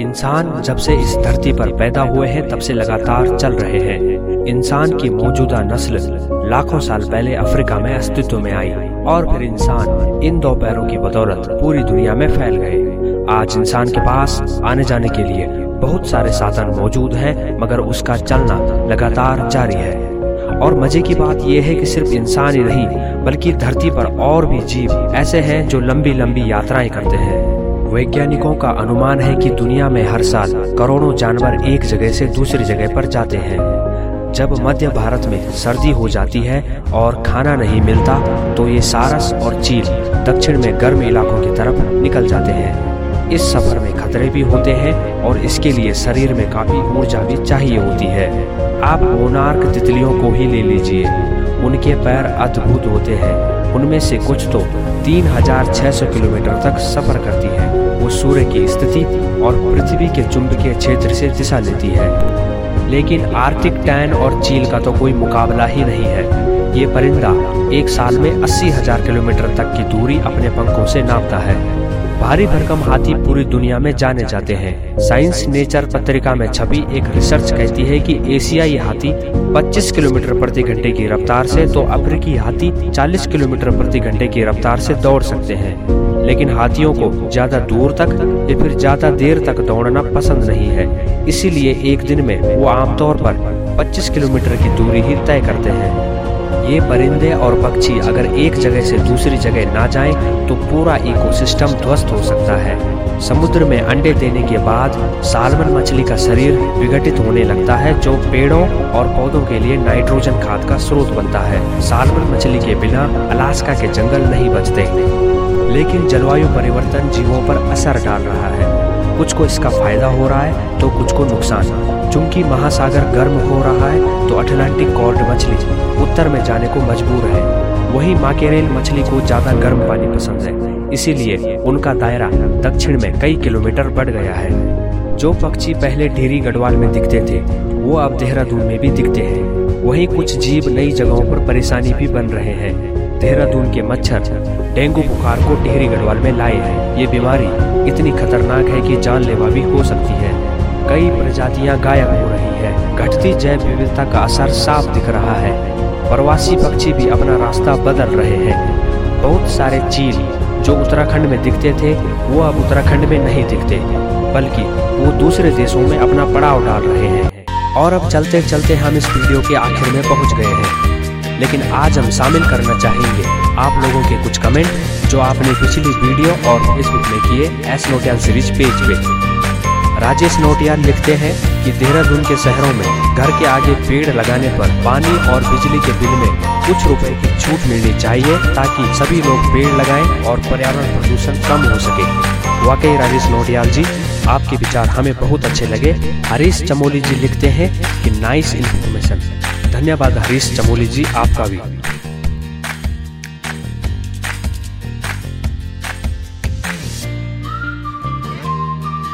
इंसान जब से इस धरती पर पैदा हुए हैं, तब से लगातार चल रहे हैं। इंसान की मौजूदा नस्ल लाखों साल पहले अफ्रीका में अस्तित्व में आई और फिर इंसान इन दो पैरों की बदौलत पूरी दुनिया में फैल गए। आज इंसान के पास आने जाने के लिए बहुत सारे साधन मौजूद हैं, मगर उसका चलना लगातार जारी है। और मज़े की बात यह है कि सिर्फ़ इंसान ही नहीं, बल्कि धरती पर और भी जीव ऐसे हैं जो लंबी लंबी यात्राएँ करते हैं। वैज्ञानिकों का अनुमान है कि दुनिया में हर साल करोड़ों जानवर एक जगह से दूसरी जगह पर जाते हैं। जब मध्य भारत में सर्दी हो जाती है और खाना नहीं मिलता तो ये सारस और चील दक्षिण में गर्म इलाकों की तरफ़ निकल जाते हैं। इस सफ़र में खतरे भी होते हैं और इसके लिए शरीर में काफ़ी ऊर्जा भी चाहिए होती है। आप मोनार्क तितलियों को ही ले लीजिए। उनके पैर अद्भुत होते हैं। उनमें से कुछ तो 3600 किलोमीटर तक सफ़र करती है। सूर्य की स्थिति और पृथ्वी के चुंबकीय क्षेत्र से दिशा लेती है। लेकिन आर्टिक टैन और चील का तो कोई मुकाबला ही नहीं है। ये परिंदा एक साल में अस्सी हज़ार किलोमीटर तक की दूरी अपने पंखों से नापता है। भारी भरकम हाथी पूरी दुनिया में जाने जाते हैं। साइंस नेचर पत्रिका में छपी एक रिसर्च कहती है कि एशियाई हाथी 25 किलोमीटर प्रति घंटे की रफ्तार से तो अफ्रीकी हाथी 40 किलोमीटर प्रति घंटे की रफ्तार से दौड़ सकते हैं। लेकिन हाथियों को ज़्यादा दूर तक या फिर ज़्यादा देर तक दौड़ना पसंद नहीं है। इसीलिए एक दिन में वो आमतौर पर 25 किलोमीटर की दूरी ही तय करते हैं। ये परिंदे और पक्षी अगर एक जगह से दूसरी जगह ना जाएँ तो पूरा इकोसिस्टम ध्वस्त हो सकता है। समुद्र में अंडे देने के बाद सालमन मछली का शरीर विघटित होने लगता है, जो पेड़ों और पौधों के लिए नाइट्रोजन खाद का स्रोत बनता है। सालमन मछली के बिना अलास्का के जंगल नहीं बचते। लेकिन जलवायु परिवर्तन जीवों पर असर डाल रहा है। कुछ को इसका फ़ायदा हो रहा है तो कुछ को नुकसान। चूँकि महासागर गर्म हो रहा है तो अटलांटिक कॉर्ड मछली उत्तर में जाने को मजबूर है। वही माकेरेल मछली को ज़्यादा गर्म पानी पसंद है। इसीलिए उनका दायरा दक्षिण में कई किलोमीटर बढ़ गया है। जो पक्षी पहले ढेरी गढ़वाल में दिखते थे, वो अब देहरादून में भी दिखते हैं। वहीं कुछ जीव नई जगहों पर परेशानी भी बन रहे हैं। देहरादून के मच्छर डेंगू बुखार को टिहरी गढ़वाल में लाए हैं। ये बीमारी इतनी खतरनाक है कि जानलेवा भी हो सकती है। कई प्रजातियाँ गायब हो रही है। घटती जैव विविधता का असर साफ़ दिख रहा है। प्रवासी पक्षी भी अपना रास्ता बदल रहे हैं। बहुत सारे चील जो उत्तराखंड में दिखते थे, वो अब उत्तराखंड में नहीं दिखते, बल्कि वो दूसरे देशों में अपना पड़ाव डाल रहे हैं। और अब चलते चलते हम इस वीडियो के आखिर में पहुँच गए हैं। लेकिन आज हम शामिल करना चाहेंगे आप लोगों के कुछ कमेंट जो आपने पिछली वीडियो और फेसबुक में किए एस नोटियाल सीरीज़ पेज पे। राजेश नोटियाल लिखते हैं कि देहरादून के शहरों में घर के आगे पेड़ लगाने पर पानी और बिजली के बिल में कुछ रुपए की छूट मिलनी चाहिए ताकि सभी लोग पेड़ लगाएँ और पर्यावरण प्रदूषण कम हो सके। वाकई राजेश नोटियाल जी, आपके विचार हमें बहुत अच्छे लगे। हरीश चमोली जी लिखते हैं कि नाइस इन्फॉर्मेशन धन्यवाद हरीश चमोली जी आपका भी।